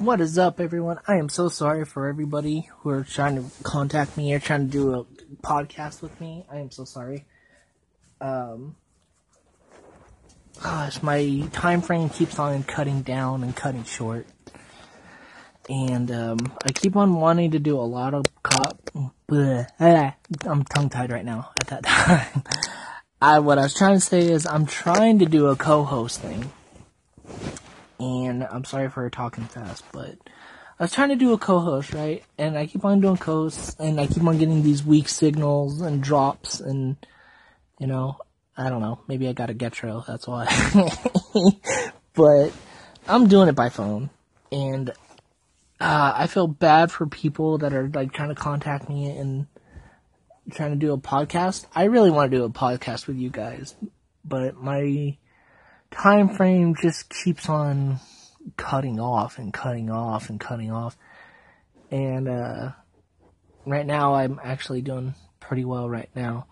What is up, everyone? I am so sorry for everybody who are trying to contact me or trying to do a podcast with me. I am so sorry. Um, gosh, my time frame keeps on cutting down and cutting short, and um, I keep on wanting to do a lot of cop. Ah, I'm tongue tied right now. At that time, I what I was trying to say is I'm trying to do a co-host thing and I'm sorry for talking fast, but I was trying to do a co-host, right? And I keep on doing co-hosts, and I keep on getting these weak signals and drops, and you know, I don't know. Maybe I got a Getro, that's why. but I'm doing it by phone, and uh, I feel bad for people that are like trying to contact me and trying to do a podcast. I really want to do a podcast with you guys, but my time frame just keeps on cutting off and cutting off and cutting off. And uh, right now, I'm actually doing pretty well right now.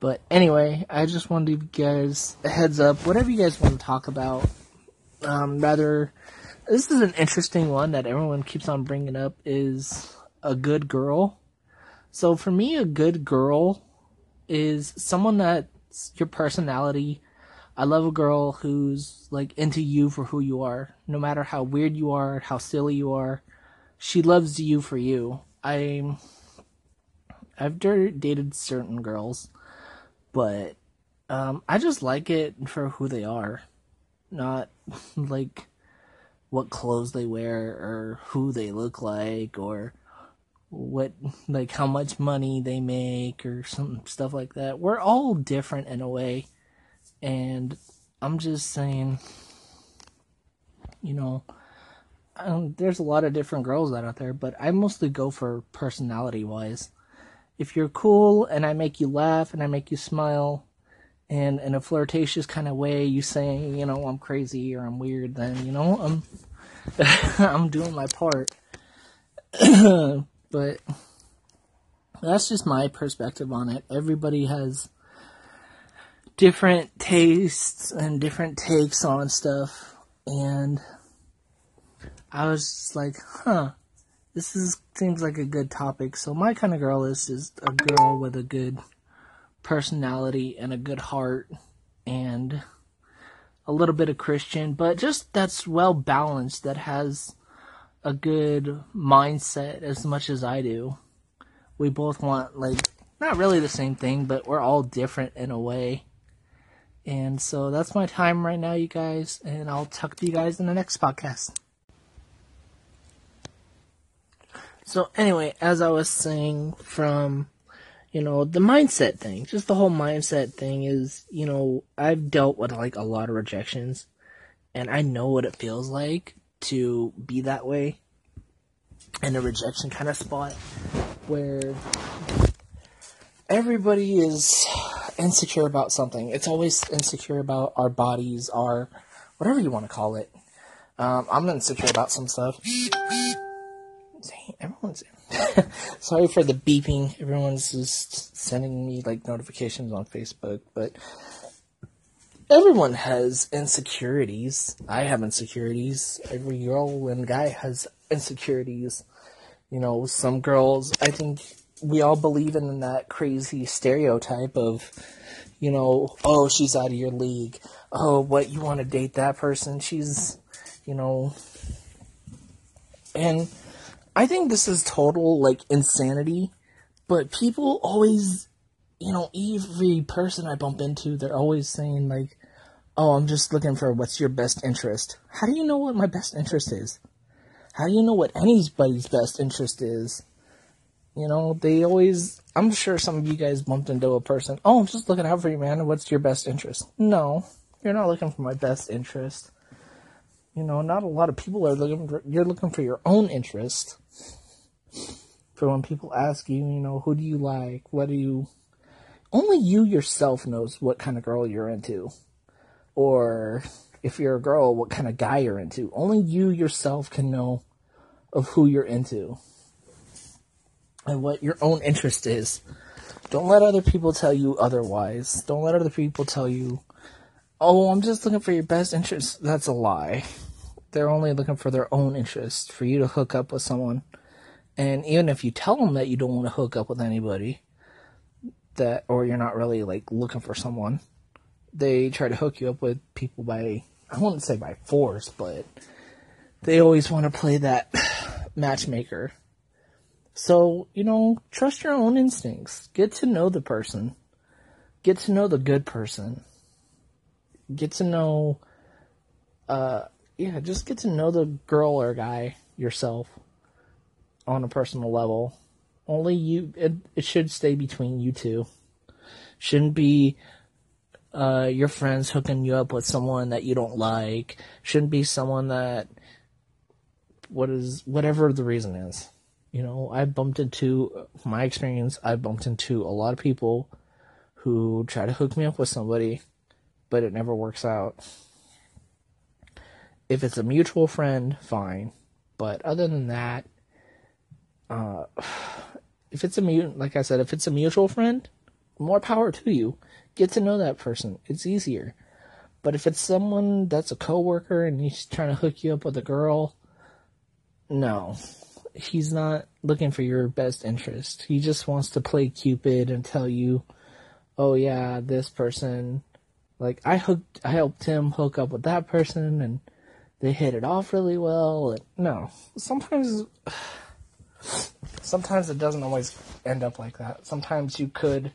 But anyway, I just wanted to give you guys a heads up. Whatever you guys want to talk about, um, rather, this is an interesting one that everyone keeps on bringing up is a good girl. So for me, a good girl is someone that's your personality I love a girl who's like into you for who you are, no matter how weird you are, how silly you are. She loves you for you. I I've dated certain girls, but um, I just like it for who they are, not like what clothes they wear or who they look like or what like how much money they make or some stuff like that. We're all different in a way and I'm just saying, you know, um, there's a lot of different girls out there, but I mostly go for personality wise. If you're cool and I make you laugh and I make you smile, and in a flirtatious kind of way, you say, you know, I'm crazy or I'm weird, then you know I'm I'm doing my part. but that's just my perspective on it. Everybody has different tastes and different takes on stuff. And I was like, huh, this is seems like a good topic. So my kind of girl is just a girl with a good personality and a good heart and a little bit of Christian, but just that's well balanced, that has a good mindset as much as I do. We both want like not really the same thing, but we're all different in a way. And so that's my time right now, you guys, and I'll talk to you guys in the next podcast. So anyway, as I was saying from, you know, the mindset thing, just the whole mindset thing is, you know, I've dealt with like a lot of rejections and I know what it feels like to be that way in a rejection kind of spot where everybody is insecure about something. It's always insecure about our bodies, our whatever you want to call it. Um, I'm insecure about some stuff. everyone's sorry for the beeping. Everyone's just sending me like notifications on Facebook, but everyone has insecurities. I have insecurities. Every girl and guy has insecurities. You know, some girls, I think we all believe in that crazy stereotype of, you know, oh, she's out of your league. Oh, what, you want to date that person? She's, you know. And I think this is total, like, insanity. But people always, you know, every person I bump into, they're always saying, like, oh, I'm just looking for what's your best interest. How do you know what my best interest is? How do you know what anybody's best interest is? You know, they always. I'm sure some of you guys bumped into a person. Oh, I'm just looking out for you, man. What's your best interest? No, you're not looking for my best interest. You know, not a lot of people are looking for. You're looking for your own interest. For when people ask you, you know, who do you like? What do you? Only you yourself knows what kind of girl you're into, or if you're a girl, what kind of guy you're into. Only you yourself can know of who you're into and what your own interest is. Don't let other people tell you otherwise. Don't let other people tell you, oh, I'm just looking for your best interest. That's a lie. they're only looking for their own interest, for you to hook up with someone. And even if you tell them that you don't want to hook up with anybody, that or you're not really like looking for someone, they try to hook you up with people by I wouldn't say by force, but they always want to play that matchmaker. So, you know, trust your own instincts. Get to know the person. Get to know the good person. Get to know, uh, yeah, just get to know the girl or guy yourself on a personal level. Only you, it, it should stay between you two. Shouldn't be, uh, your friends hooking you up with someone that you don't like. Shouldn't be someone that, what is, whatever the reason is. You know, I bumped into, my experience, I bumped into a lot of people who try to hook me up with somebody, but it never works out. If it's a mutual friend, fine. But other than that, uh, if it's a mute, like I said, if it's a mutual friend, more power to you. Get to know that person. It's easier. But if it's someone that's a coworker and he's trying to hook you up with a girl, no. He's not looking for your best interest. He just wants to play Cupid and tell you, "Oh yeah, this person like I hooked I helped him hook up with that person and they hit it off really well." And, no. Sometimes sometimes it doesn't always end up like that. Sometimes you could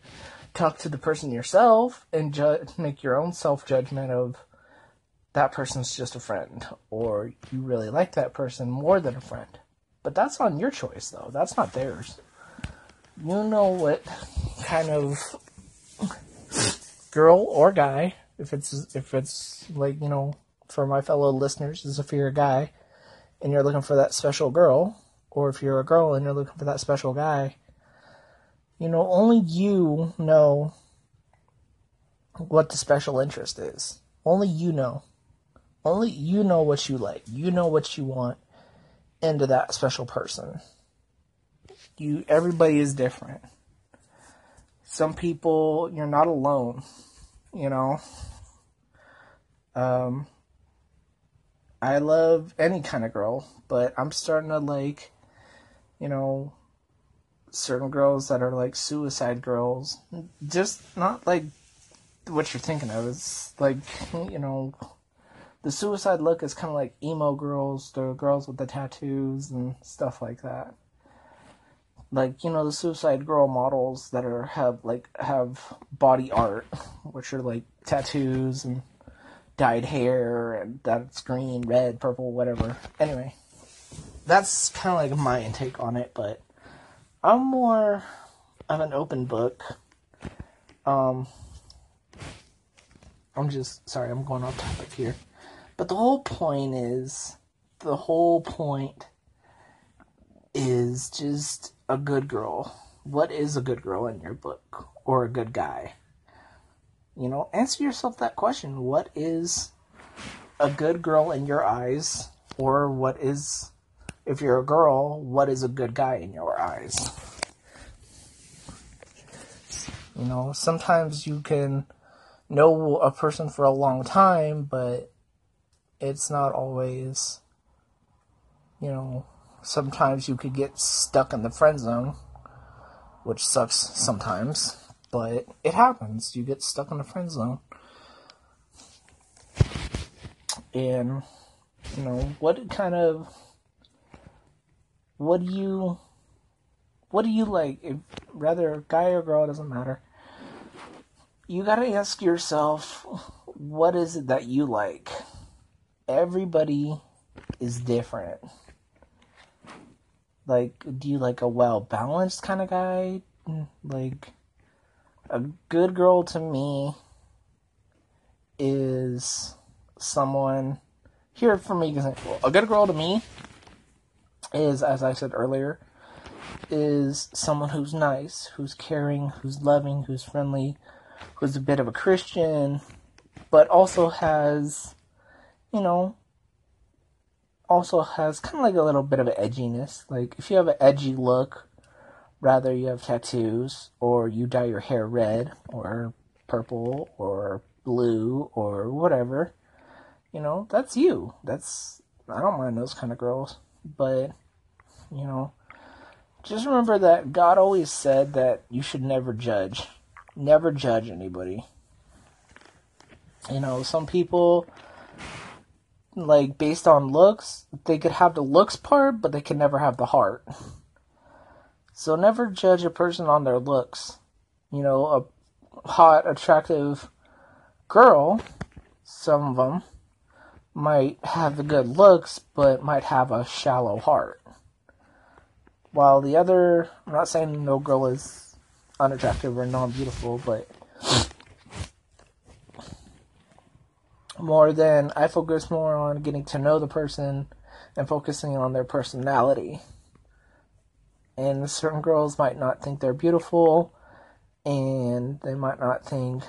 talk to the person yourself and ju- make your own self judgment of that person's just a friend or you really like that person more than a friend. But that's on your choice though. That's not theirs. You know what kind of girl or guy, if it's if it's like, you know, for my fellow listeners, is if you're a guy and you're looking for that special girl, or if you're a girl and you're looking for that special guy, you know, only you know what the special interest is. Only you know. Only you know what you like. You know what you want into that special person. You everybody is different. Some people you're not alone, you know. Um I love any kind of girl, but I'm starting to like, you know, certain girls that are like suicide girls. Just not like what you're thinking of. It's like, you know, the suicide look is kind of like emo girls, the girls with the tattoos and stuff like that. Like, you know, the suicide girl models that are have like have body art, which are like tattoos and dyed hair and that's green, red, purple, whatever. Anyway, that's kind of like my intake on it, but I'm more of an open book. Um, I'm just sorry, I'm going off topic here. But the whole point is the whole point is just a good girl. What is a good girl in your book or a good guy? You know, answer yourself that question. What is a good girl in your eyes or what is if you're a girl, what is a good guy in your eyes? You know, sometimes you can know a person for a long time, but it's not always, you know, sometimes you could get stuck in the friend zone, which sucks sometimes, but it happens. You get stuck in the friend zone. And, you know, what kind of what do you what do you like if, rather guy or girl doesn't matter you gotta ask yourself what is it that you like everybody is different. Like do you like a well balanced kind of guy? Like a good girl to me is someone here for me example a good girl to me is, as I said earlier, is someone who's nice, who's caring, who's loving, who's friendly, who's a bit of a Christian, but also has, you know, also has kind of like a little bit of edginess. Like, if you have an edgy look, rather you have tattoos, or you dye your hair red, or purple, or blue, or whatever, you know, that's you. That's I don't mind those kind of girls. But, you know, just remember that God always said that you should never judge. Never judge anybody. You know, some people, like, based on looks, they could have the looks part, but they can never have the heart. So never judge a person on their looks. You know, a hot, attractive girl, some of them, might have the good looks, but might have a shallow heart. While the other, I'm not saying no girl is unattractive or non beautiful, but more than I focus more on getting to know the person and focusing on their personality. And certain girls might not think they're beautiful, and they might not think,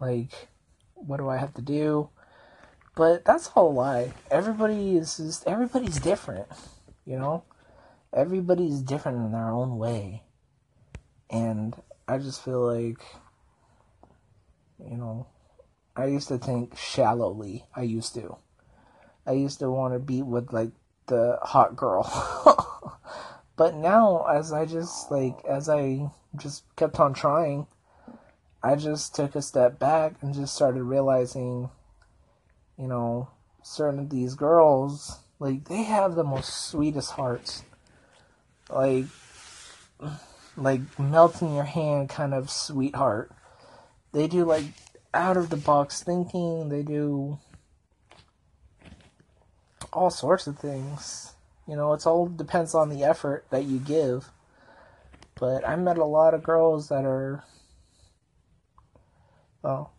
like, what do I have to do? But that's all a lie. Everybody is just, everybody's different, you know? Everybody's different in their own way. And I just feel like, you know, I used to think shallowly. I used to. I used to want to be with, like, the hot girl. but now, as I just, like, as I just kept on trying, I just took a step back and just started realizing you know, certain of these girls, like they have the most sweetest hearts. Like like melting your hand kind of sweetheart. They do like out of the box thinking, they do all sorts of things. You know, it's all depends on the effort that you give. But I met a lot of girls that are well,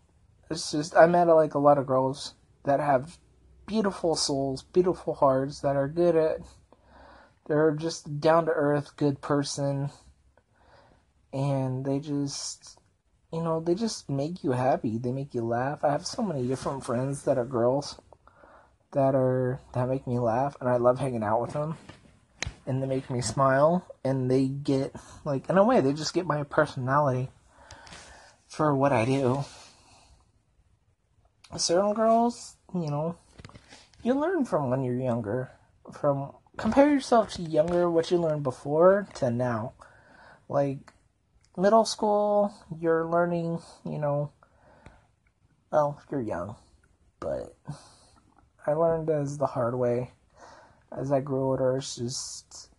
it's just I met like a lot of girls that have beautiful souls, beautiful hearts, that are good at, they're just down to earth, good person, and they just, you know, they just make you happy. They make you laugh. I have so many different friends that are girls that are that make me laugh, and I love hanging out with them. And they make me smile, and they get like in a way they just get my personality for what I do. Certain girls, you know, you learn from when you're younger. From compare yourself to younger, what you learned before to now. Like middle school, you're learning, you know, well, you're young, but I learned as the hard way. As I grew older, it's just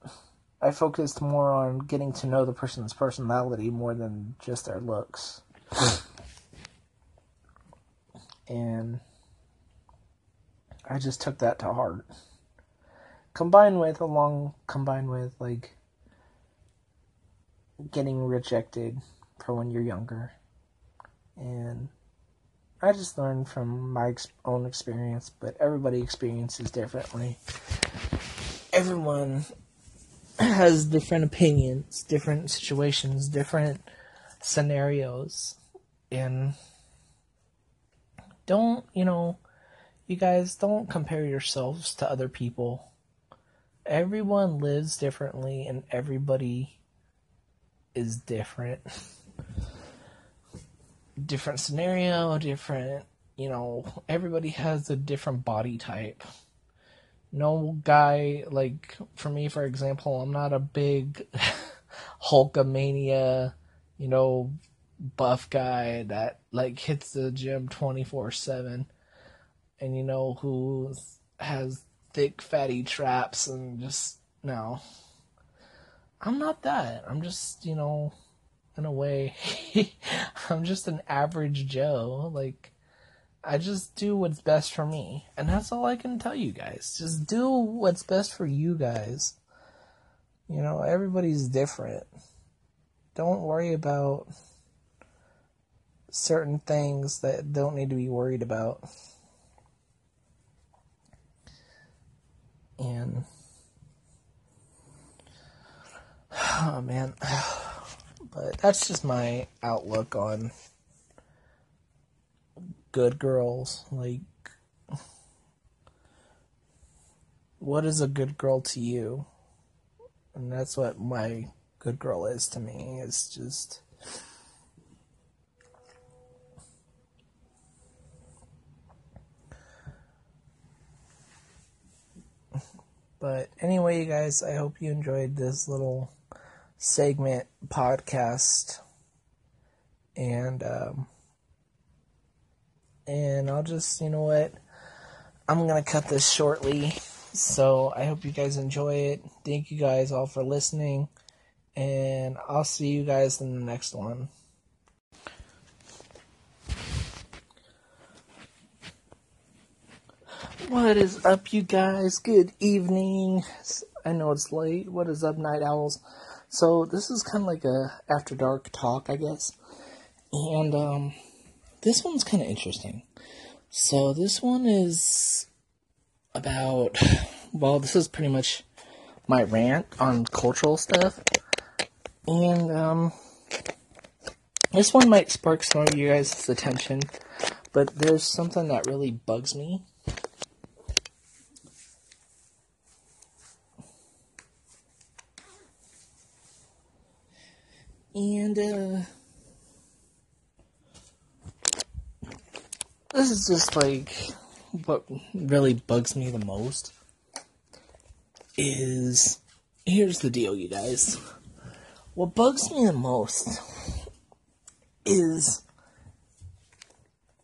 I focused more on getting to know the person's personality more than just their looks. and I just took that to heart. Combined with, along, combined with, like, getting rejected for when you're younger. And I just learned from my ex- own experience, but everybody experiences differently. Everyone has different opinions, different situations, different scenarios. And don't, you know, you guys don't compare yourselves to other people. Everyone lives differently and everybody is different. different scenario, different, you know, everybody has a different body type. No guy, like, for me, for example, I'm not a big Hulkamania, you know, buff guy that, like, hits the gym 24 7 and you know who has thick fatty traps and just no. I'm not that. I'm just, you know, in a way, I'm just an average Joe. Like, I just do what's best for me. And that's all I can tell you guys. Just do what's best for you guys. You know, everybody's different. Don't worry about certain things that don't need to be worried about. and oh man. But that's just my outlook on good girls. Like what is a good girl to you? And that's what my good girl is to me. It's just But anyway, you guys, I hope you enjoyed this little segment podcast. And, um, and I'll just, you know what? I'm to cut this shortly. So I hope you guys enjoy it. Thank you guys all for listening. And I'll see you guys in the next one. What is up, you guys? Good evening. I know it's late. What is up, night owls? So this is kind of like a after dark talk, I guess. And um, this one's kind of interesting. So this one is about. Well, this is pretty much my rant on cultural stuff, and um, this one might spark some of you guys' attention. But there's something that really bugs me And, uh, this is just like what really bugs me the most is here's the deal, you guys. What bugs me the most is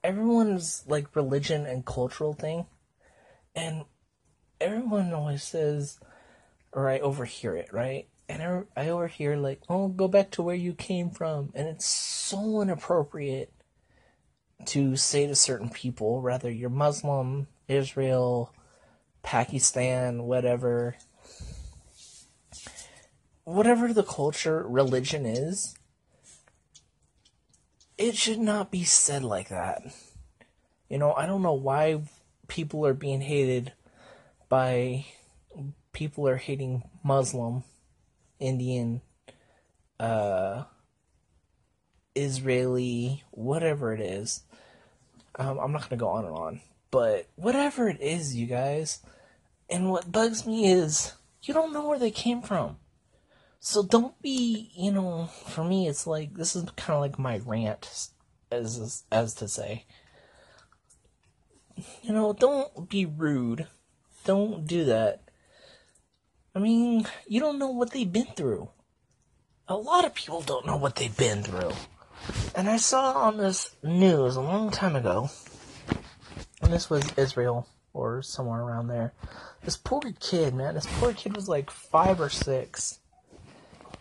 everyone's like religion and cultural thing, and everyone always says, or I overhear it, right? And I, I overhear like, "Oh, go back to where you came from," and it's so inappropriate to say to certain people, whether you're Muslim, Israel, Pakistan, whatever, whatever the culture, religion is, it should not be said like that. You know, I don't know why people are being hated by people are hating Muslim Indian, uh, Israeli, whatever it is. Um, I'm not going to go on and on. But whatever it is, you guys, and what bugs me is you don't know where they came from. So don't be, you know, for me, it's like this is kind of like my rant, as as to say. You know, don't be rude. Don't do that. I mean, you don't know what they've been through. A lot of people don't know what they've been through. And I saw on this news a long time ago, and this was Israel or somewhere around there. This poor kid, man, this poor kid was like five or six,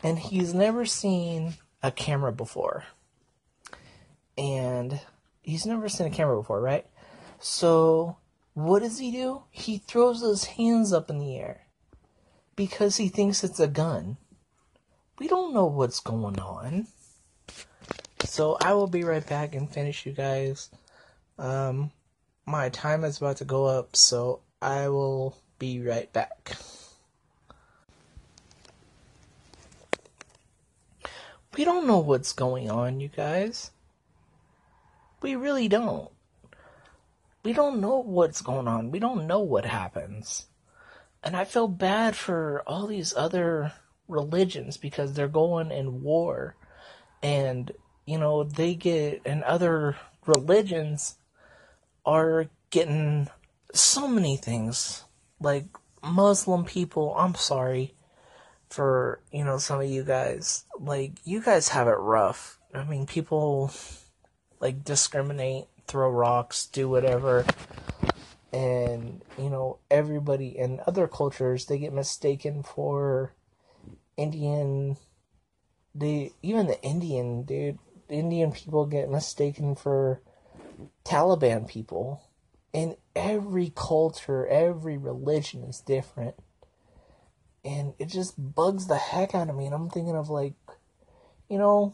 and he's never seen a camera before. And he's never seen a camera before, right? So, what does he do? He throws his hands up in the air because he thinks it's a gun. We don't know what's going on. So I will be right back and finish you guys. Um, my time is about to go up, so I will be right back. We don't know what's going on, you guys. We really don't. We don't know what's going on. We don't know what happens. And I feel bad for all these other religions because they're going in war. And you know they get and other religions are getting so many things. Like muslim people i'm sorry for you know some of you guys. Like you guys have it rough. I mean people like discriminate throw rocks do whatever and you know everybody in other cultures they get mistaken for Indian. They even the Indian dude, Indian people get mistaken for Taliban people. In every culture, every religion is different, and it just bugs the heck out of me. And I'm thinking of like, you know,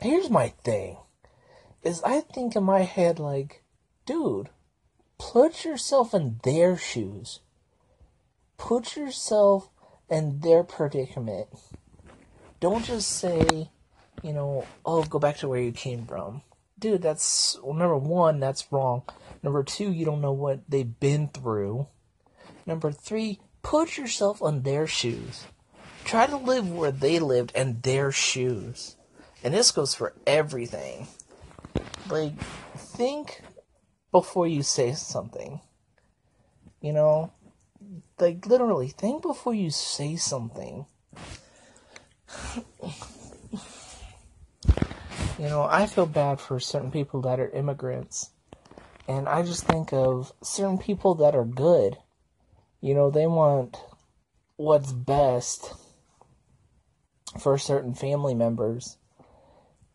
here's my thing: is I think in my head like, dude put yourself in their shoes. Put yourself in their predicament. Don't just say, you know, oh, go back to where you came from. Dude, that's, well, number one, that's wrong. Number two, you don't know what they've been through. Number three, put yourself on their shoes. Try to live where they lived in their shoes. And this goes for everything. Like, think before you say something. You know, like literally think before you say something. You know, I feel bad for certain people that are immigrants. And I just think of certain people that are good. You know, they want what's best for certain family members.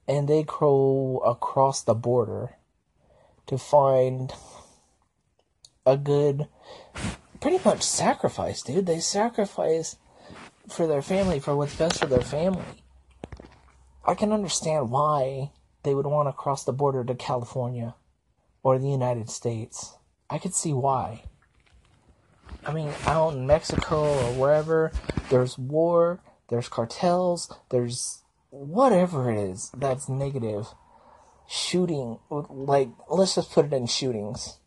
And they go across the border to find a good, pretty much sacrifice, dude. They sacrifice for their family, for what's best for their family. I can understand why they would want to cross the border to California or the United States. I could see why. I mean, out in Mexico or wherever, there's war, there's cartels, there's whatever it is that's negative. Shooting, like, let's just put it in shootings.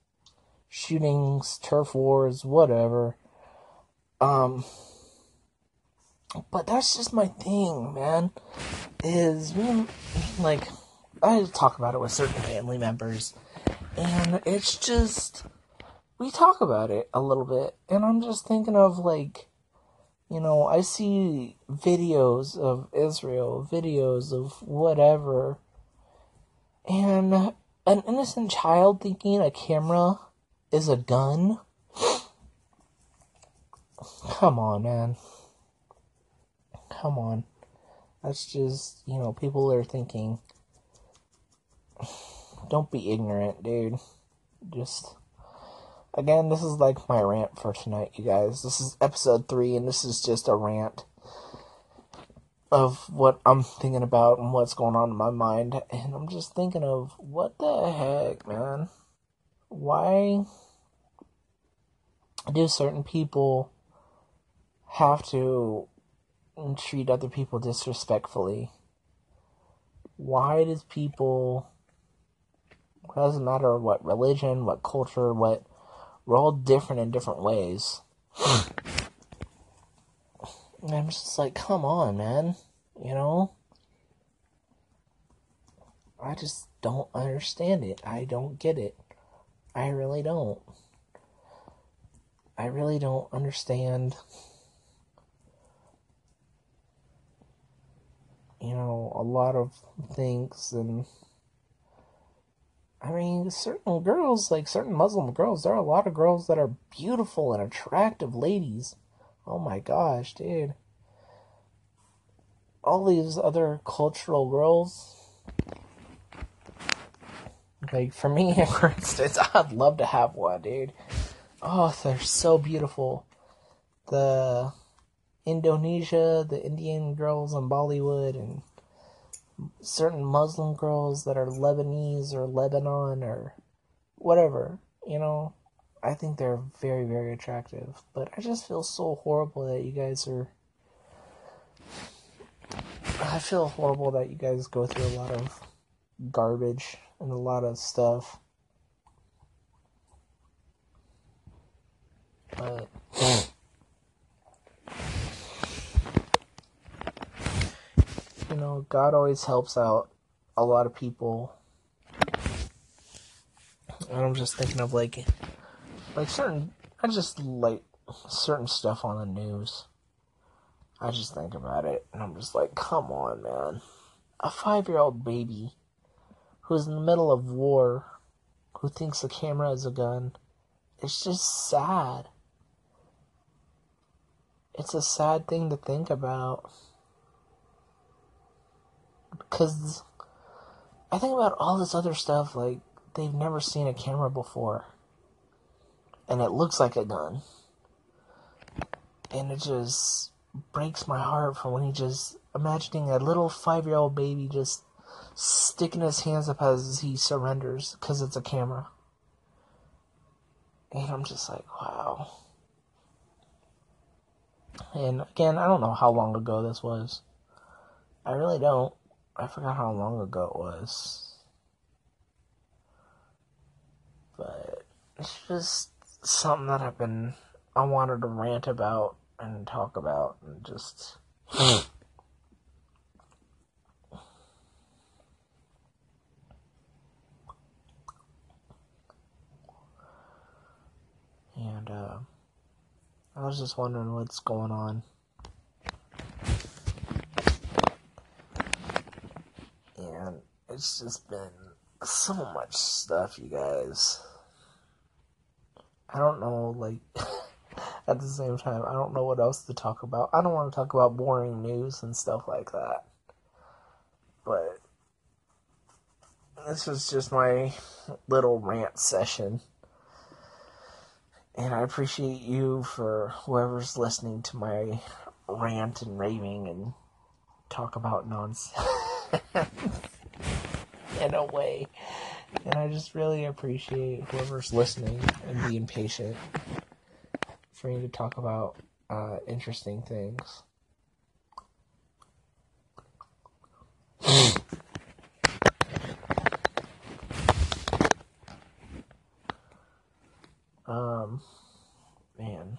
Shootings, turf wars, whatever. Um, but that's just my thing, man. Is like I talk about it with certain family members, and it's just we talk about it a little bit, and I'm just thinking of like, you know, I see videos of Israel, videos of whatever, and an innocent child thinking a camera is a gun. Come on, man come on. That's just, you know, people are thinking. Don't be ignorant, dude. Just. Again, this is like my rant for tonight, you guys. This is episode 3, and this is just a rant of what I'm thinking about and what's going on in my mind. And I'm just thinking of what the heck, man? Why do certain people have to treat other people disrespectfully? Why does people it doesn't matter what religion, what culture, what we're all different in different ways. And I'm just like, come on, man. You know? I just don't understand it. I don't get it. I really don't. I really don't understand you know, a lot of things and I mean, certain girls, like certain Muslim girls, there are a lot of girls that are beautiful and attractive ladies. Oh my gosh, dude. All these other cultural girls. Like, for me, for instance, I'd love to have one, dude. Oh, they're so beautiful. The Indonesia, the Indian girls in Bollywood, and certain Muslim girls that are Lebanese or Lebanon or whatever, you know, I think they're very, very attractive. But I just feel so horrible that you guys are. I feel horrible that you guys go through a lot of garbage and a lot of stuff. But. you know, God always helps out a lot of people. And I'm just thinking of like, like certain, I just like certain stuff on the news. I just think about it and I'm just like, come on, man. A five year old baby who's in the middle of war, who thinks a camera is a gun. It's just sad. It's a sad thing to think about because I think about all this other stuff, like, they've never seen a camera before. And it looks like a gun. And it just breaks my heart for when he just imagining a little five year old baby just sticking his hands up as he surrenders because it's a camera. And I'm just like, wow. And again, I don't know how long ago this was. I really don't. I forgot how long ago it was. But it's just something that I've been I wanted to rant about and talk about and just and uh I was just wondering what's going on. And it's just been so much stuff, you guys. I don't know, like, at the same time, I don't know what else to talk about. I don't want to talk about boring news and stuff like that. But this was just my little rant session. And I appreciate you for whoever's listening to my rant and raving and talk about nonsense in a way. And I just really appreciate whoever's listening and being patient for me to talk about uh, interesting things. um, man.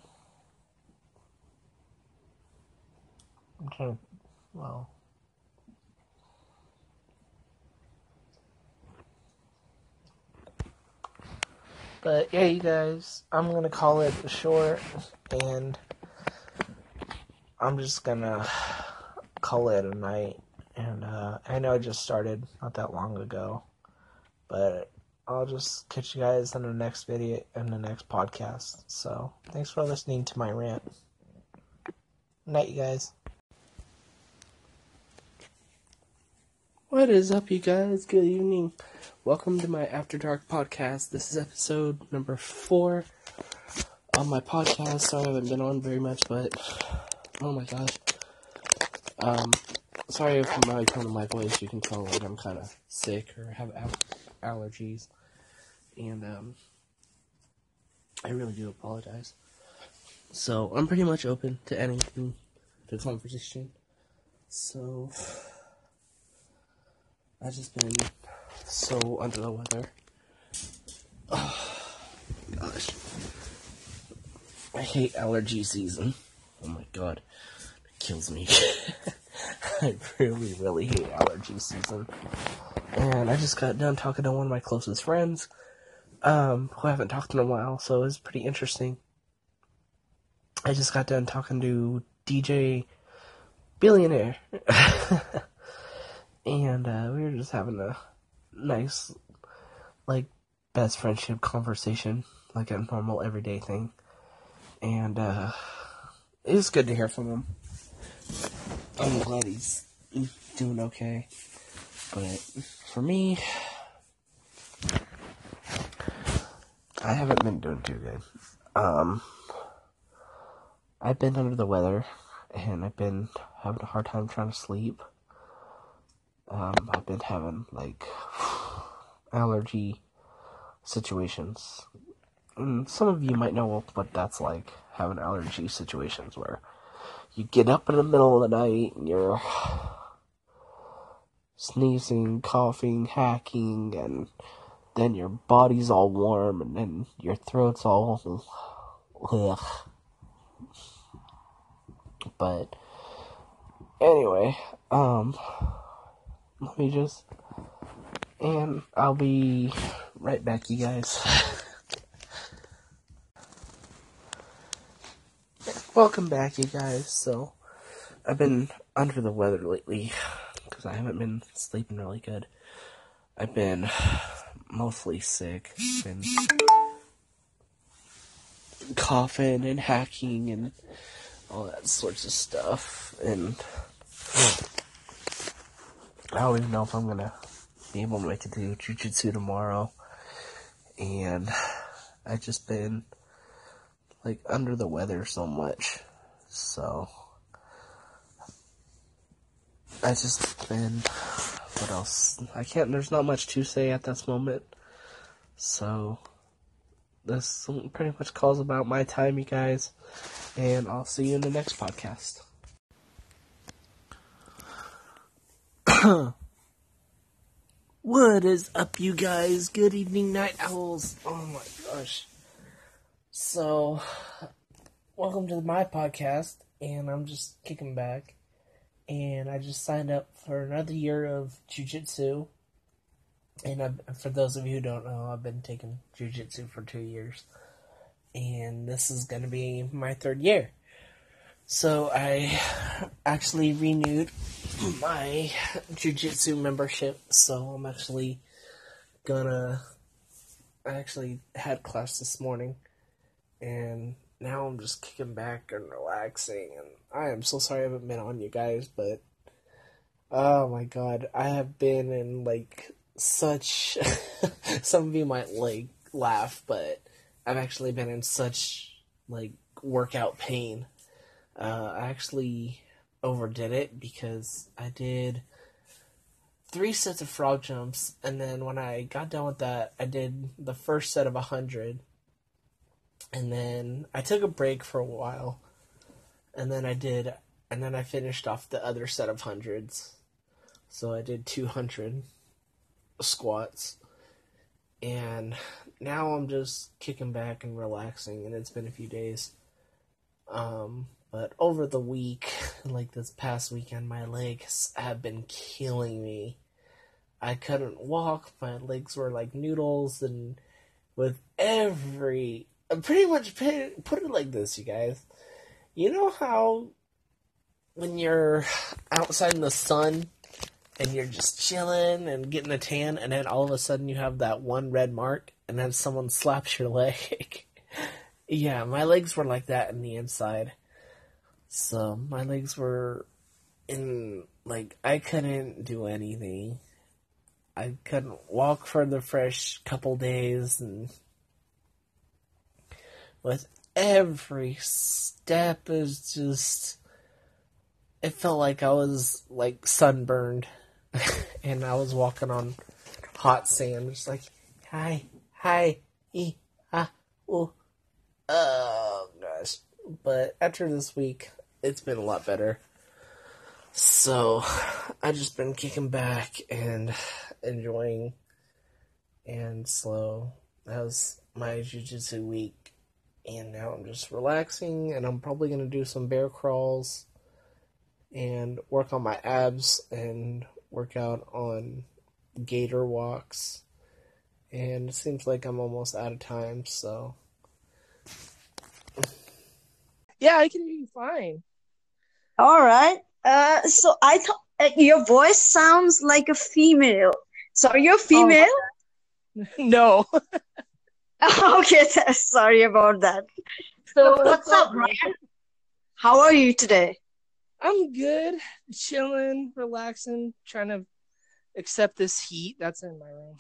I'm trying to, well. But yeah, you guys, I'm gonna call it short, and I'm just gonna call it a night. And uh, I know I just started not that long ago, but I'll just catch you guys in the next video in the next podcast. So thanks for listening to my rant. Night, you guys. What is up, you guys? Good evening. Welcome to my After Dark podcast. This is episode number four on my podcast. Sorry I haven't been on very much, but oh my gosh. Um, sorry if my tone of my voice you can tell like I'm kind of sick or have al- allergies, and um, I really do apologize. So I'm pretty much open to anything, to conversation. So I've just been so under the weather. Oh, gosh. I hate allergy season. Oh my god. It kills me. I really, really hate allergy season. And I just got done talking to one of my closest friends, um, who I haven't talked in a while, so it was pretty interesting. I just got done talking to DJ Billionaire. and uh, we were just having a nice, like, best friendship conversation, like a normal everyday thing. And uh, it was good to hear from him. I'm glad he's doing okay. But for me, I haven't been doing too good. Um, I've been under the weather, and I've been having a hard time trying to sleep. Um, I've been having like allergy situations. And some of you might know what that's like having allergy situations where you get up in the middle of the night and you're sneezing, coughing, hacking, and then your body's all warm and then your throat's all. Ugh. But anyway, um, let me just. And I'll be right back, you guys. Welcome back, you guys. So, I've been under the weather lately because I haven't been sleeping really good. I've been mostly sick, been coughing and hacking and all that sorts of stuff, and I don't even know if I'm gonna be able to make it to jujitsu tomorrow. And I've just been like under the weather so much. So I just been what else? I can't there's not much to say at this moment. So this pretty much calls about my time, you guys. And I'll see you in the next podcast. what is up, you guys? Good evening, night owls. Oh my gosh. So, welcome to my podcast, and I'm just kicking back. And I just signed up for another year of jujitsu. And I've, for those of you who don't know, I've been taking jujitsu for two years. and this is going to be my third year. So I actually renewed my jujitsu membership, so I'm actually gonna. I actually had class this morning, and now I'm just kicking back and relaxing. And I am so sorry I haven't been on you guys, but oh my god, I have been in like such. some of you might like laugh, but I've actually been in such like workout pain. Uh, I actually overdid it because I did three sets of frog jumps, and then when I got done with that, I did the first set of a hundred, and then I took a break for a while, and then I did, and then I finished off the other set of hundreds, so I did two hundred squats, and now I'm just kicking back and relaxing, and it's been a few days. Um, but over the week, like this past weekend, my legs have been killing me. I couldn't walk. My legs were like noodles, and with every, pretty much put it like this, you guys. You know how when you're outside in the sun and you're just chilling and getting a tan, and then all of a sudden you have that one red mark, and then someone slaps your leg. yeah, my legs were like that in the inside. So my legs were in like I couldn't do anything. I couldn't walk for the fresh couple days and with every step is just it felt like I was like sunburned. And I was walking on hot sand just like hi hi e ah oh oh gosh. But after this week it's been a lot better. So I've just been kicking back and enjoying and slow. That was my jujitsu week. And now I'm just relaxing and I'm probably gonna do some bear crawls and work on my abs and work out on gator walks. And it seems like I'm almost out of time, so yeah, I can you fine. All right. Uh, so I thought uh, your voice sounds like a female. So are you a female? Oh, no. okay, sorry about that. So what's up, Ryan? How are you today? I'm good, chilling, relaxing, trying to accept this heat that's in my room.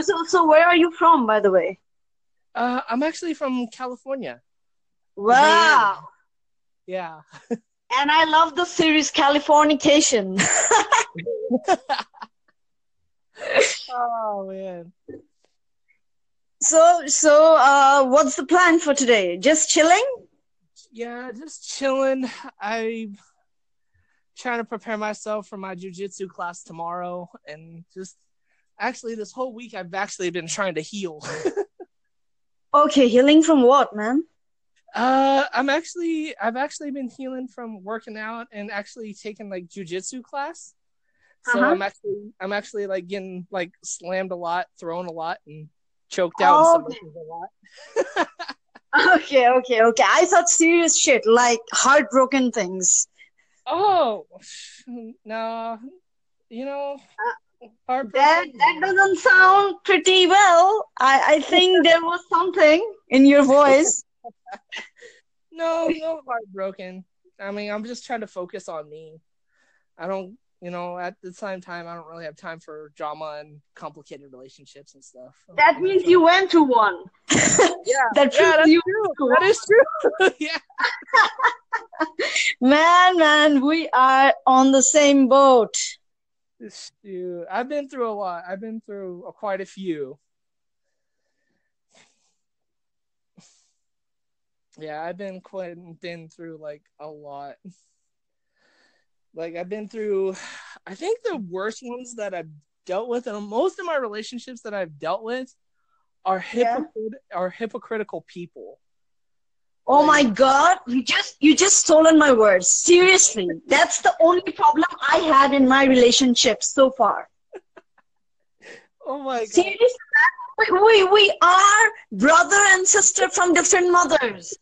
so, so where are you from, by the way? Uh, I'm actually from California. Wow. Yeah. And I love the series Californication. oh man. So so uh what's the plan for today? Just chilling? Yeah, just chilling. I'm trying to prepare myself for my jujitsu class tomorrow and just actually this whole week I've actually been trying to heal. okay, healing from what, man? Uh, I'm actually I've actually been healing from working out and actually taking like jujitsu class. So uh-huh. I'm actually I'm actually like getting like slammed a lot, thrown a lot, and choked out oh, okay. a lot. okay, okay, okay. I thought serious shit like heartbroken things. Oh no, you know. Uh, that that doesn't sound pretty well. I I think there was something in your voice no, no heartbroken. I mean, I'm just trying to focus on me. I don't, you know, at the same time, I don't really have time for drama and complicated relationships and stuff. That means you went to one. yeah, that yeah, that's you true. That is true. yeah. man, man, we are on the same boat. Dude, I've been through a lot. I've been through a, quite a few. Yeah, I've been quite been through like a lot. Like I've been through I think the worst ones that I've dealt with and most of my relationships that I've dealt with are hypocrit- yeah. are hypocritical people. Oh like, my god, you just you just stolen my words. Seriously. That's the only problem I had in my relationship so far. oh my god. Seriously, we, we, we are brother and sister from different mothers.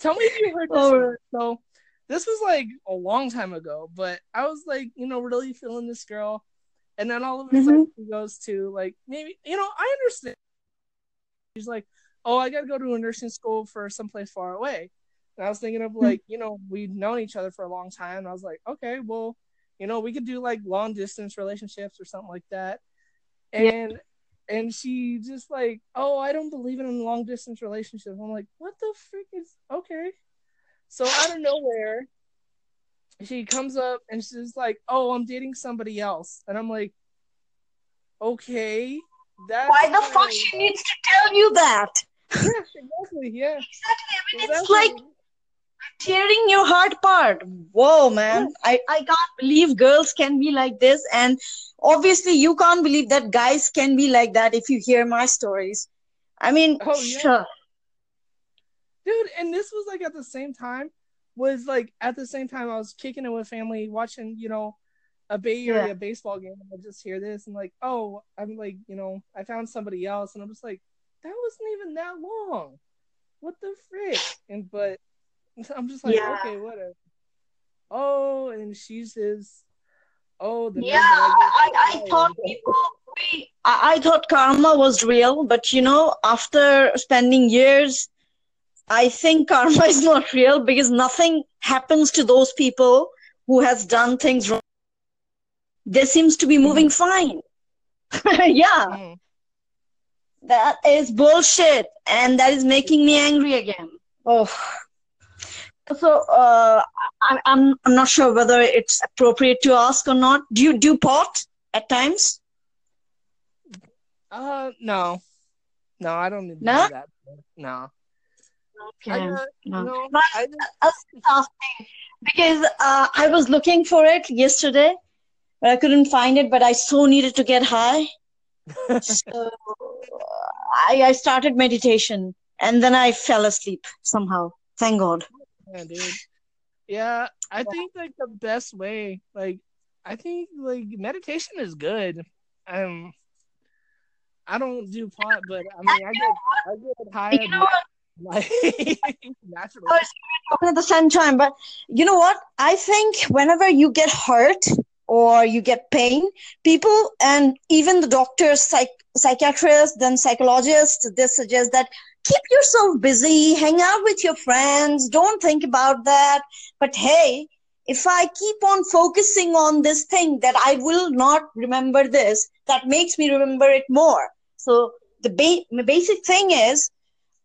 Tell me if you heard this. Oh. So this was like a long time ago, but I was like, you know, really feeling this girl, and then all of a mm-hmm. sudden she goes to like maybe you know I understand. She's like, oh, I got to go to a nursing school for someplace far away. And I was thinking of mm-hmm. like, you know, we'd known each other for a long time. And I was like, okay, well, you know, we could do like long distance relationships or something like that. And and she just like, oh, I don't believe in a long distance relationship. I'm like, what the freak is okay? So out of nowhere, she comes up and she's like, oh, I'm dating somebody else, and I'm like, okay, that's Why the fuck she needs to tell you that? Yeah, exactly. Yeah, Exactly. I mean, it's like tearing your heart apart. Whoa, man. I, I can't believe girls can be like this. And obviously, you can't believe that guys can be like that if you hear my stories. I mean, Oh, yeah. sure. dude and this was like at the same time was like at the same time i was kicking it with family watching you know a bay area Yeah. baseball game and i just hear this and like oh i'm like you know i found somebody else and i'm just like that wasn't even that long what the frick and but i'm just like Yeah. okay whatever oh and she says, oh the Yeah, I, I, I thought people, we, I, I thought karma was real, but you know, after spending years, I think karma is not real because nothing happens to those people who has done things wrong. They seems to be moving fine. yeah, Mhm. that is bullshit, and that is making me angry again. Oh. So, uh, I, I'm I'm not sure whether it's appropriate to ask or not. Do you do pot at times? uh no no i don't need to No? do that no I. No. no But I I was asking because uh, I was looking for it yesterday, but I couldn't find it. But I so needed to get high, so I, I started meditation, and then I fell asleep somehow. Thank God. Yeah, dude. Yeah, I think like the best way, like I think like meditation is good. Um, I don't do pot, but I mean I get I get high You know like naturally. Talking at the same time, but you know what? I think whenever you get hurt or you get pain, people and even the doctors, psych- psychiatrists, then psychologists, they suggest that keep yourself busy, hang out with your friends, don't think about that. But hey, if I keep on focusing on this thing that I will not remember this, that makes me remember it more. So the ba- basic thing is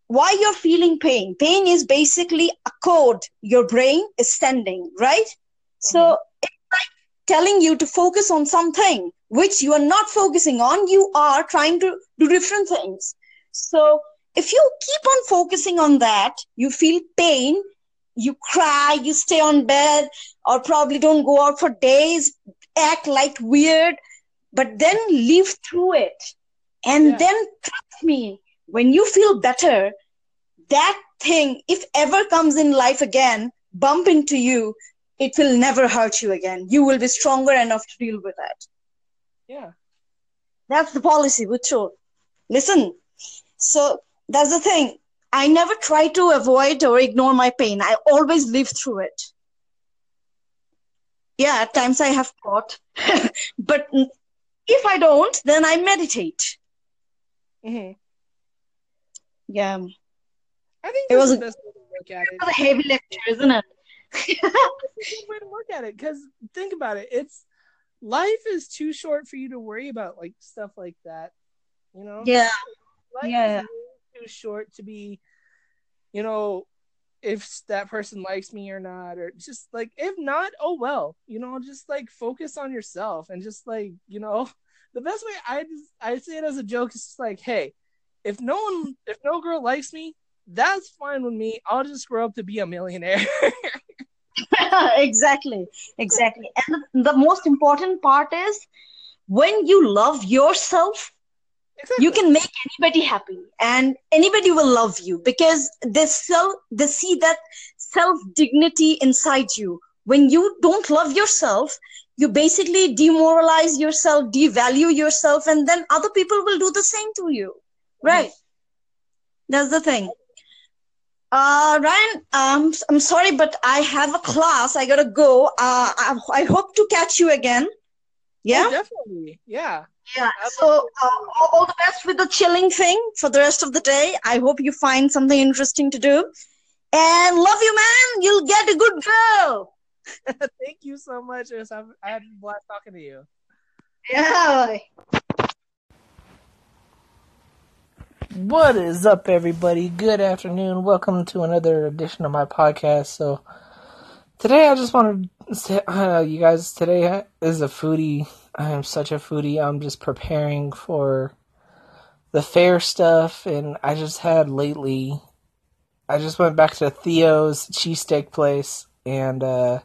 why you're feeling pain. Pain is basically a code your brain is sending, right? Mm-hmm. So it's like telling you to focus on something which you are not focusing on. You are trying to do different things. So if you keep on focusing on that, you feel pain, you cry, you stay on bed, or probably don't go out for days, act like weird, but then live through it. And Yeah. then trust me, when you feel better, that thing, if ever comes in life again, bump into you, it will never hurt you again. You will be stronger enough to deal with that. Yeah. That's the policy, Butcho. Listen, so that's the thing. I never try to avoid or ignore my pain. I always live through it. Yeah, at times I have thought, but if I don't, then I meditate. hmm Yeah, I think It was a- best way to look at it. it's a heavy lecture, isn't it? It's a good way to look at it because think about it. It's life is too short for you to worry about like stuff like that. You know. Yeah, life Yeah. Too short to be, you know, if that person likes me or not, or just like if not, oh well, you know, just like focus on yourself and just like you know, the best way I just I say it as a joke is just like, hey, if no one, if no girl likes me, that's fine with me. I'll just grow up to be a millionaire. exactly, exactly. And the, the most important part is when you love yourself, exactly. you can make anybody happy and anybody will love you because they self they see that self dignity inside you when you don't love yourself you basically demoralize yourself, devalue yourself, and then other people will do the same to you. Right. That's the thing. Uh, Ryan, um, I'm sorry, but I have a class. I gotta go. Uh, I, I hope to catch you again. Yeah, Oh, definitely. Yeah. Yeah. So, uh, all, all the best with the chilling thing for the rest of the day. I hope you find something interesting to do. And love you, man. You'll get a good girl. Thank you so much. It was- I had a blast talking to you. Yeah. What is up, everybody? Good afternoon. Welcome to another edition of my podcast. So, today I just wanted to say, uh, you guys, today is a foodie. I am such a foodie. I'm just preparing for the fair stuff, and I just had lately, I just went back to Theo's cheesesteak place, and, uh,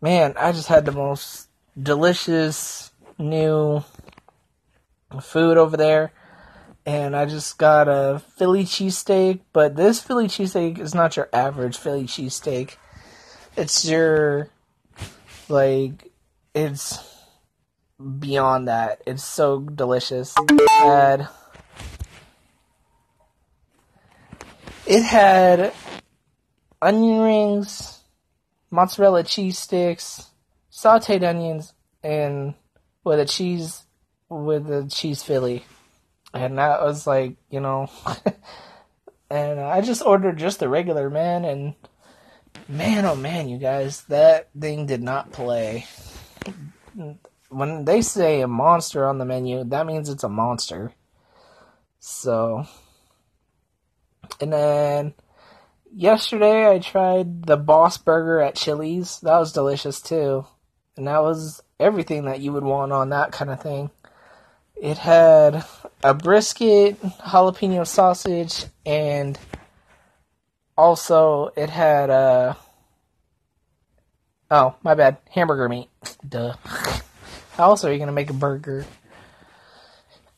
man, I just had the most delicious new food over there and I just got a Philly cheesesteak, but this Philly cheesesteak is not your average Philly cheesesteak. It's your like it's beyond that. It's so delicious. It had it had onion rings, mozzarella cheese sticks, sauteed onions, and with a cheese with a cheese Philly and that was like you know and i just ordered just the regular man and man oh man you guys that thing did not play when they say a monster on the menu that means it's a monster so and then yesterday i tried the boss burger at chili's that was delicious too and that was everything that you would want on that kind of thing it had a brisket, jalapeno sausage, and also it had uh oh my bad hamburger meat. Duh. How else are you gonna make a burger?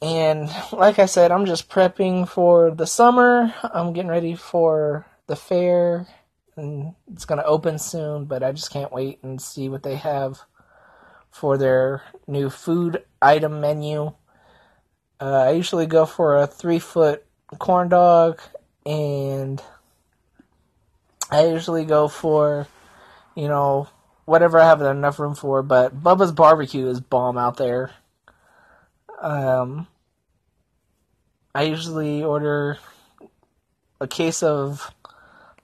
And like I said, I'm just prepping for the summer. I'm getting ready for the fair, and it's gonna open soon. But I just can't wait and see what they have for their new food item menu. Uh, I usually go for a three foot corn dog, and I usually go for, you know, whatever I have enough room for. But Bubba's barbecue is bomb out there. Um, I usually order a case of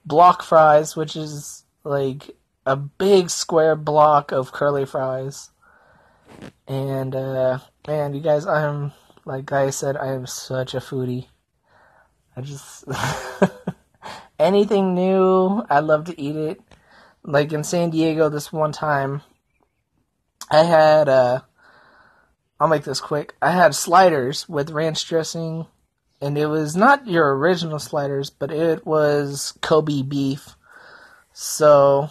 block fries, which is like a big square block of curly fries. And uh, man, you guys, I'm like I said, I am such a foodie. I just anything new, I love to eat it. Like in San Diego, this one time, I had uh, I'll make this quick. I had sliders with ranch dressing, and it was not your original sliders, but it was Kobe beef. So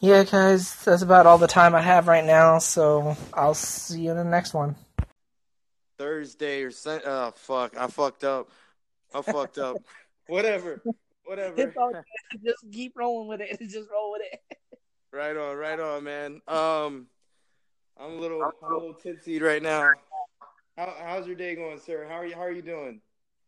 yeah, guys, that's about all the time I have right now. So I'll see you in the next one. Thursday or Sun. Oh fuck! I fucked up. I fucked up. Whatever. Whatever. It's all good. Just keep rolling with it. Just roll with it. Right on. Right on, man. Um, I'm a little, I'm a little tipsy right now. How, how's your day going, sir? How are you? How are you doing?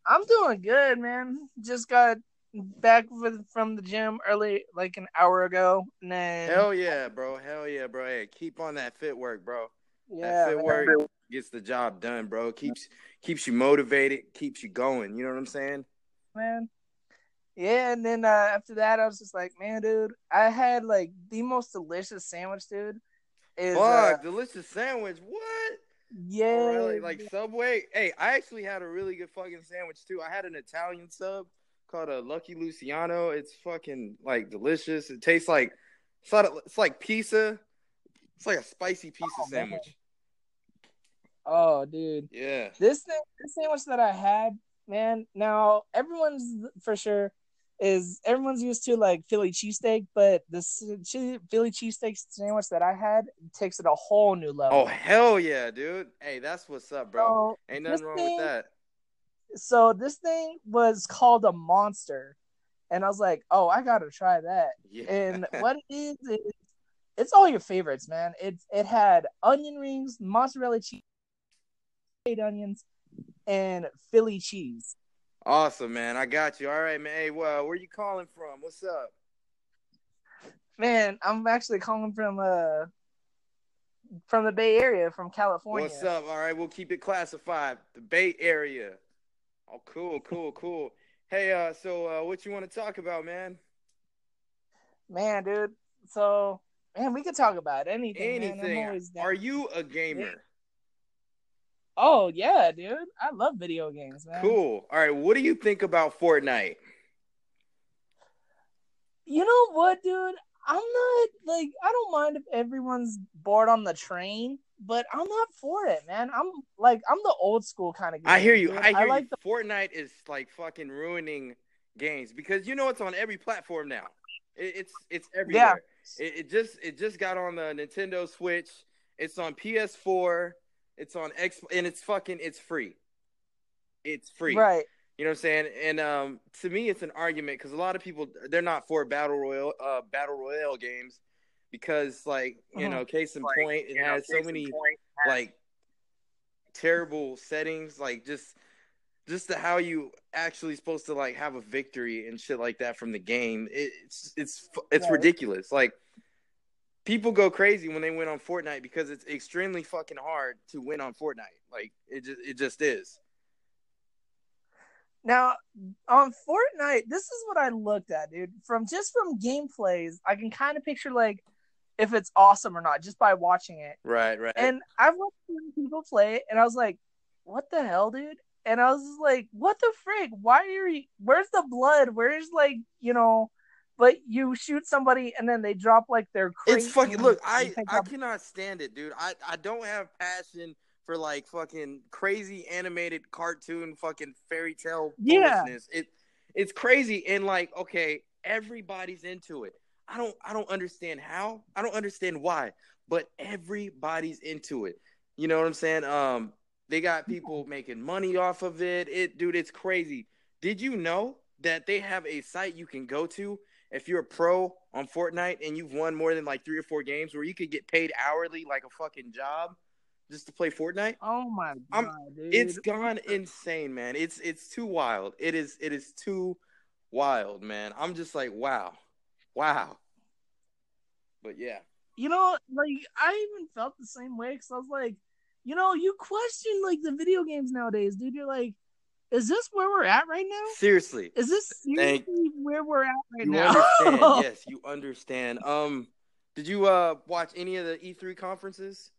I'm doing good, man. Just got back with, from the gym early, like an hour ago, and then Hell yeah, bro. Hell yeah, bro. Hey, keep on that fit work, bro. yeah, that fit man. work gets the job done, bro. Keeps keeps you motivated, keeps you going. You know what I'm saying? man. Yeah, and then uh, after that, I was just like, man, dude, I had like the most delicious sandwich, dude. Is uh, Fuck, delicious sandwich. What? yeah, really? Like Subway? Hey, I actually had a really good fucking sandwich too. I had an Italian sub called a Lucky Luciano. It's fucking like delicious. It tastes like it's, not, it's like pizza. It's like a spicy pizza Oh, man. sandwich. oh, dude, Yeah. this thing, this sandwich that I had, man. Now everyone's for sure is everyone's used to like Philly cheesesteak, but this Philly cheesesteak sandwich that I had takes it a whole new level. Oh hell yeah, dude. Hey, that's what's up, bro. So, Ain't nothing wrong thing- with that. so this thing was called a monster, and I was like, oh, I gotta try that. Yeah. And what it is is it's all your favorites, man. It it had onion rings, mozzarella cheese, onions, and Philly cheese. Awesome, man. I got you. All right, man. Hey, well, where you calling from? What's up? Man, I'm actually calling from uh from the Bay Area, from California. What's up? All right, we'll keep it classified. The Bay Area. Oh, cool, cool, cool. Hey, uh, so uh, what you want to talk about, man? Man, dude. So, man, we could talk about anything. Anything. Are you a gamer? Oh yeah, dude. I love video games, man. Cool. All right, what do you think about Fortnite? You know what, dude? I'm not like I don't mind if everyone's bored on the train, but I'm not for it, man. I'm like I'm the old school kind of guy. I hear you. dude. I hear like you. Fortnite is like fucking ruining games because you know it's on every platform now. It, it's it's everywhere. It, it just it just got on the Nintendo Switch. It's on PS4. It's on X and it's fucking it's free. It's free. right. You know what I'm saying? And um, to me, it's an argument because a lot of people they're not for battle royal uh, battle royale games because like you Uh-huh. know, case in Like, point, it you know, has so many point, like terrible settings, like just just the how you actually supposed to like have a victory and shit like that from the game. It, it's it's it's Right. ridiculous. Like people go crazy when they win on Fortnite because it's extremely fucking hard to win on Fortnite. Like it just it just is. Now on Fortnite, this is what I looked at, dude. From just from gameplays, I can kind of picture like if it's awesome or not just by watching it. Right, right. And I've watched people play it, and I was like, "What the hell, dude?" And I was like, "What the frig? Why are you? Where's the blood? Where's like you know?" But you shoot somebody, and then they drop like their. It's fucking look. I I up- cannot stand it, dude. I I don't have passion for like fucking crazy animated cartoon fucking fairy tale Yeah. foolishness. It it's crazy and like okay, everybody's into it. I don't I don't understand how. I don't understand why, but everybody's into it. You know what I'm saying? Um they got people making money off of it. It dude, it's crazy. Did you know that they have a site you can go to if you're a pro on Fortnite and you've won more than like three or four games where you could get paid hourly like a fucking job just to play Fortnite? Oh my god, I'm- dude! It's gone insane, man. It's it's too wild. It is it is too wild, man. I'm just like, wow. Wow. But yeah. you know, like I even felt the same way because I was like, you know, you question like the video games nowadays, dude. You're like, is this where we're at right now? Seriously. Is this Thank- seriously where we're at right You now? understand. yes, you understand. Um did you uh watch any of the E3 conferences?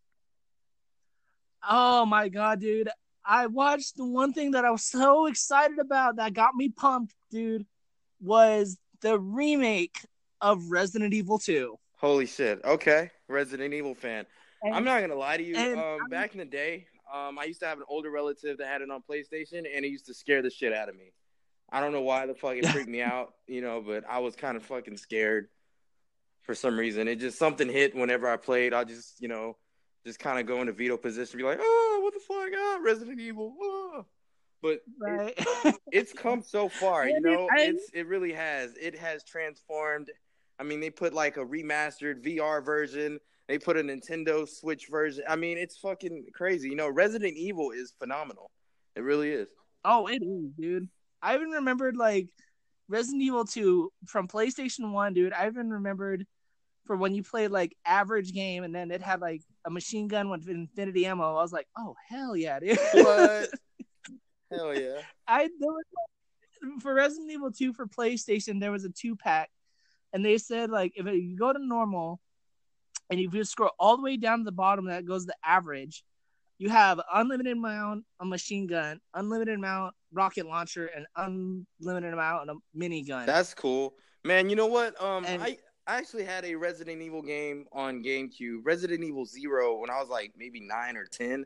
Oh my god, dude. I watched the one thing that I was so excited about that got me pumped, dude, was the remake of Resident Evil 2. Holy shit. Okay. Resident Evil fan. And- I'm not gonna lie to you. Um, back in the day, um, I used to have an older relative that had it on PlayStation, and it used to scare the shit out of me. I don't know why the fuck it freaked me out, you know, but I was kind of fucking scared for some reason. It just something hit whenever I played. I just, you know, just kind of go into veto position, be like, oh, what the fuck, ah, Resident Evil, ah. But right? it's come so far, you know. It's it really has. It has transformed. I mean, they put like a remastered VR version. They put a Nintendo Switch version. I mean, it's fucking crazy. You know, Resident Evil is phenomenal. It really is. oh, it is, dude. I even remembered like Resident Evil 2 from PlayStation 1, dude. I even remembered for when you played like average game and then it had like a machine gun with infinity ammo. I was like, oh hell yeah, dude. What? Hell yeah. I there was for Resident Evil 2 for PlayStation, there was a two pack, and they said like if you go to normal, and if you scroll all the way down to the bottom, that goes the average. You have unlimited amount a machine gun, unlimited amount rocket launcher, and unlimited amount a minigun. That's cool, man. You know what? Um, And- I I actually had a Resident Evil game on GameCube, Resident Evil Zero, when I was like maybe nine or ten.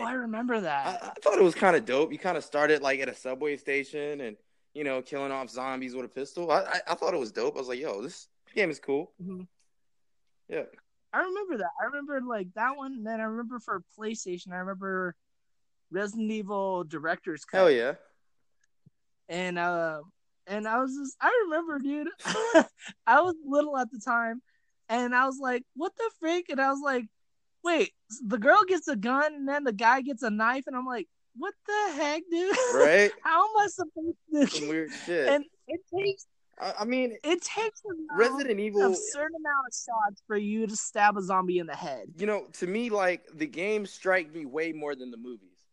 oh, I remember that. I thought it was kind of dope. You kind of started like at a subway station and you know killing off zombies with a pistol. I, I I thought it was dope. I was like, yo, this game is cool. Mhm. Yeah. I remember that. I remember like that one. And then I remember for PlayStation, I remember Resident Evil Director's Cut. Hell yeah. and uh and I was just I remember, dude. I was little at the time, and I was like, "What the freak?" And I was like, "Wait, the girl gets a gun, and then the guy gets a knife," and I'm like, "What the heck, dude? Right? How am I supposed to?" Some weird shit. And it takes I, I mean, it takes a Resident Evil. a certain amount of shots for you to stab a zombie in the head. you know, to me, like the games strike me way more than the movies.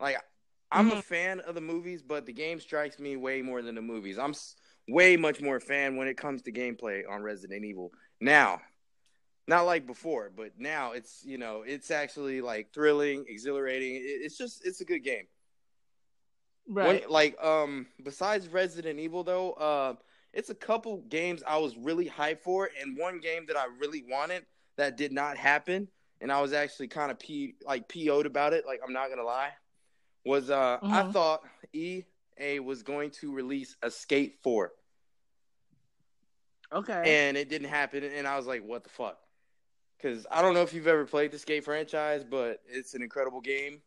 Like, I'm a Mhm. fan of the movies, but the game strikes me way more than the movies. I'm way much more a fan when it comes to gameplay on Resident Evil now. Not like before, but now it's you know it's actually like thrilling, exhilarating. It's just it's a good game. Right. When, like um besides Resident Evil though, uh it's a couple games I was really hyped for and one game that I really wanted that did not happen and I was actually kind of p like PO'd about it, like I'm not going to lie. Was uh I Mhm. thought EA was going to release Escape 4 okay. and it didn't happen and I was like what the fuck? Cuz I don't know if you've ever played the Escape franchise, but it's an incredible game.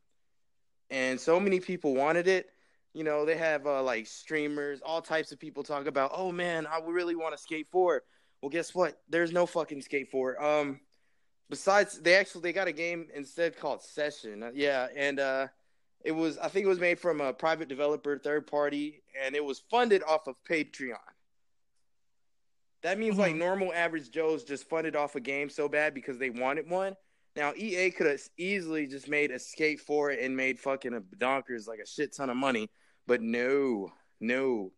And so many people wanted it. You know, they have uh, like streamers, all types of people talk about, "Oh man, I really want to skate 4." Well, guess what? There's no fucking skate 4. Um besides they actually they got a game instead called Session. Uh, Yeah, and uh it was I think it was made from a private developer, third party, and it was funded off of Patreon. That means like Mhm. normal average Joes just funded off a game so bad because they wanted one. Now EA could have easily just made Escape for it and made fucking a donkers like a shit ton of money, but no, no.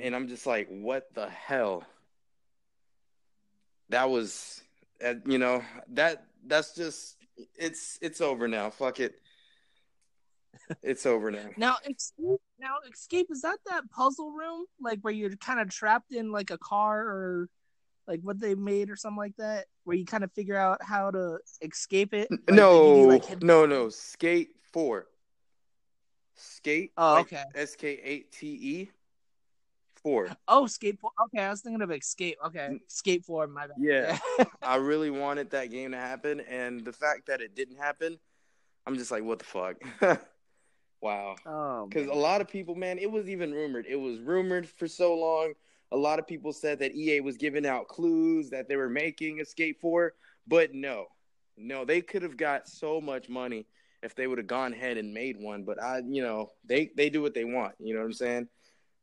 And I'm just like, what the hell? That was, uh, you know, that that's just it's it's over now. Fuck it, it's over now. Now, escape. Now, escape is that that puzzle room, like where you're kind of trapped in like a car or like what they made or something like that, where you kind of figure out how to escape it. Like, no, you like, no, no. Skate four. Skate. Oh, like okay. S K eight T E. Four. Oh, skate. fo- Okay, I was thinking of escape. Okay, skate four. My bad. Yeah. I really wanted that game to happen, and the fact that it didn't happen, I'm just like, what the fuck? wow. oh. Because a lot of people, man, it was even rumored. It was rumored for so long. A lot of people said that EA was giving out clues that they were making Escape 4, but no, no, they could have got so much money if they would have gone ahead and made one. But I, you know, they they do what they want. You know what I'm saying?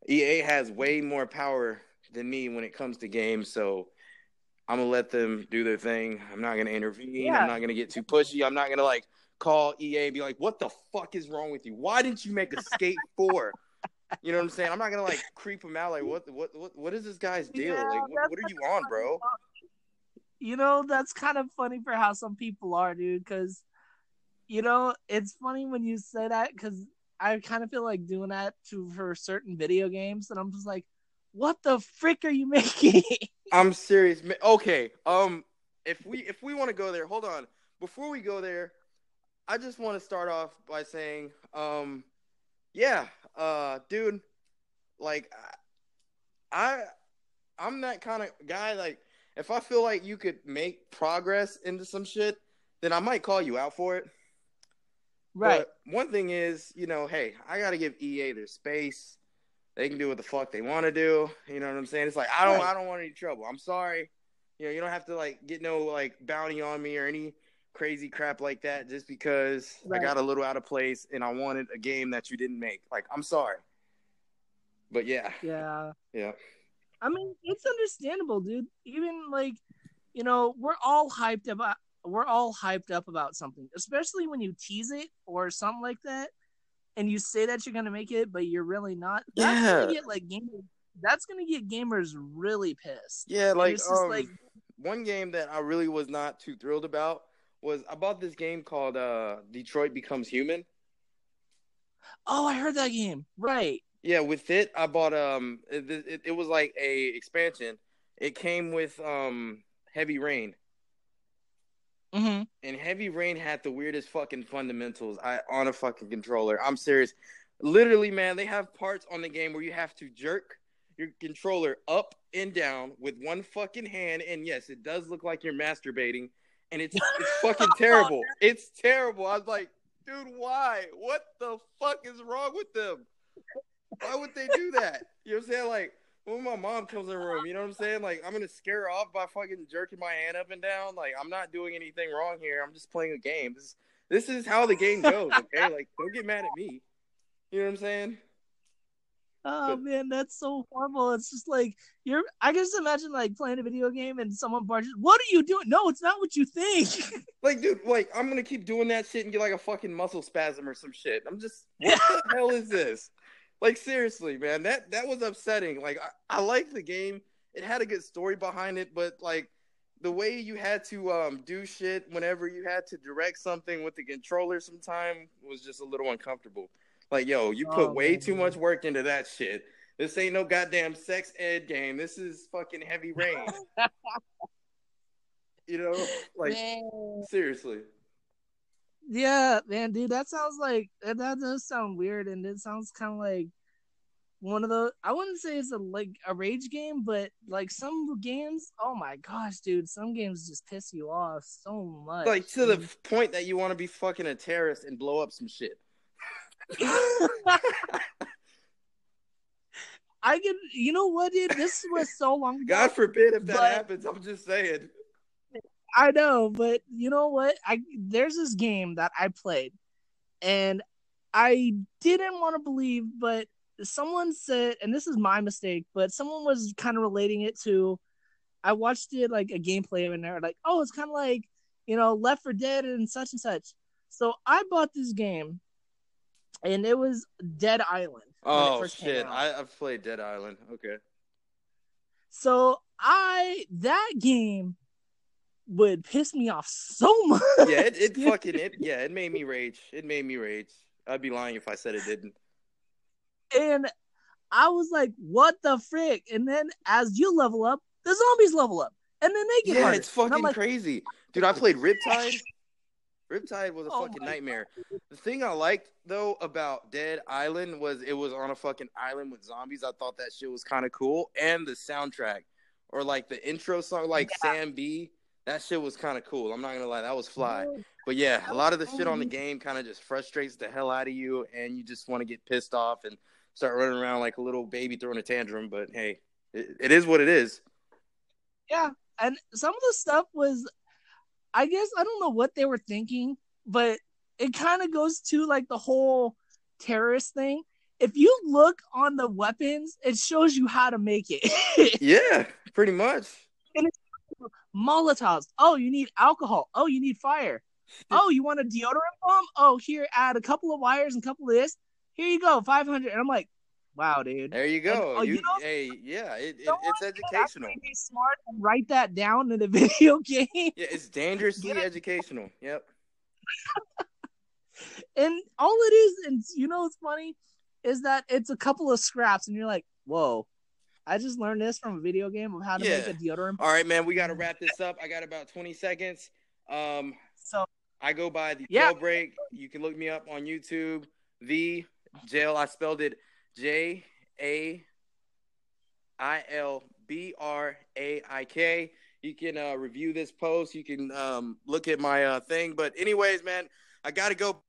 EA has way more power than me when it comes to games, so I'm gonna let them do their thing. I'm not gonna intervene. Yeah. I'm not gonna get too pushy. I'm not gonna like call EA and be like, "What the fuck is wrong with you? Why didn't you make a Skate 4?" You know what I'm saying? I'm not gonna like creep them out. Like, what, what, what, what is this guy's deal? Yeah, like, what, what are you on, bro? You know, that's kind of funny for how some people are, dude. Because, you know, it's funny when you say that because I kind of feel like doing that to for certain video games, and I'm just like, what the frick are you making? I'm serious. Okay, um, if we if we want to go there, hold on. Before we go there, I just want to start off by saying, um, yeah, uh, dude, like, I, I'm that kind of guy. Like, if I feel like you could make progress into some shit, then I might call you out for it. Right. But one thing is, you know, hey, I gotta give EA their space. They can do what the fuck they want to do. You know what I'm saying? It's like I don't, Right. I don't want any trouble. I'm sorry. You know, you don't have to like get no like bounty on me or any crazy crap like that just because Right. I got a little out of place and I wanted a game that you didn't make. Like, I'm sorry. But yeah, Yeah. yeah, I mean, it's understandable, dude. Even like, you know, we're all hyped about we're all hyped up about something, especially when you tease it or something like that, and you say that you're gonna make it, but you're really not. That's Yeah. gonna get like gamers. That's gonna get gamers really pissed. yeah. Like, um, like, one game that I really was not too thrilled about was I bought this game called uh, Detroit Becomes Human. oh, I heard that game. Right. Yeah, with it, I bought um, it, it, it was like a expansion. It came with um, Heavy Rain, Mm-hmm. and Heavy Rain had the weirdest fucking fundamentals. I on a fucking controller. I'm serious. Literally, man, they have parts on the game where you have to jerk your controller up and down with one fucking hand, and yes, it does look like you're masturbating, and it's it's fucking terrible. It's terrible. I was like, dude, why? What the fuck is wrong with them? Why would they do that? You know what I'm saying? Like, when my mom comes in the room, you know what I'm saying? Like I'm gonna scare her off by fucking jerking my hand up and down. Like I'm not doing anything wrong here. I'm just playing a game. This this is how the game goes. Okay, like don't get mad at me. You know what I'm saying? Oh man, that's so horrible. It's just like you're. I can just imagine like playing a video game and someone barges. What are you doing? No, it's not what you think. like, dude, like I'm gonna keep doing that shit and get like a fucking muscle spasm or some shit. I'm just, what the hell is this? Like seriously, man, that that was upsetting. Like I, I liked the game. It had a good story behind it, but like the way you had to um, do shit whenever you had to direct something with the controller sometime was just a little uncomfortable. Like, yo, you put oh, way man. too much work into that shit. This ain't no goddamn sex ed game. This is fucking heavy rain. you know, like man. seriously. Yeah, man, dude, that sounds like that does sound weird, and it sounds kind of like one of the. I wouldn't say it's a like a rage game, but like some games, oh my gosh, dude, some games just piss you off so much. Like to the point that you want to be fucking a terrorist and blow up some shit. I can, you know what, dude? This was so long ago. God forbid if that but, happens. I'm just saying. I know, but you know what? I there's this game that I played, and I didn't want to believe, but someone said, and this is my mistake, but someone was kind of relating it to. I watched it like a gameplay of it, and they're like, "Oh, it's kind of like you know Left 4 Dead and such and such." So I bought this game, and it was Dead Island. Oh shit! I, I've played Dead Island. Okay. So I that game would piss me off so much. Yeah, it, it fucking it yeah, it made me rage. It made me rage. I'd be lying if I said it didn't. And I was like, what the frick? And then as you level up, the zombies level up. And then they get Yeah, harder. it's fucking like, crazy. Dude, I played Riptide. Riptide was a oh fucking nightmare. God. The thing I liked though about Dead Island was it was on a fucking island with zombies. I thought that shit was kind of cool, and the soundtrack or like the intro song, like yeah. Sam B. That shit was kind of cool. I'm not gonna lie, that was fly. But yeah, a lot of the shit on the game kind of just frustrates the hell out of you, and you just want to get pissed off and start running around like a little baby throwing a tantrum. But hey, it, it is what it is. Yeah, and some of the stuff was, I guess I don't know what they were thinking, but it kind of goes to like the whole terrorist thing. If you look on the weapons, it shows you how to make it. yeah, pretty much. And it's Molotovs. Oh, you need alcohol. Oh, you need fire. Oh, you want a deodorant bomb? Oh, here, add a couple of wires and a couple of this. Here you go, 500. And I'm like, wow, dude. There you go. And, oh, you, you know, hey, yeah, it, it, it's educational. Be smart and write that down in a video game. Yeah, it's dangerously educational. Yep. and all it is, and you know what's funny, is that it's a couple of scraps, and you're like, whoa, I just learned this from a video game of how to yeah. make a deodorant. All right, man, we got to wrap this up. I got about 20 seconds. Um, so I go by the yeah. jailbreak. You can look me up on YouTube. The jail. I spelled it J A I L B R A I K. You can uh, review this post. You can um, look at my uh, thing. But anyways, man, I gotta go.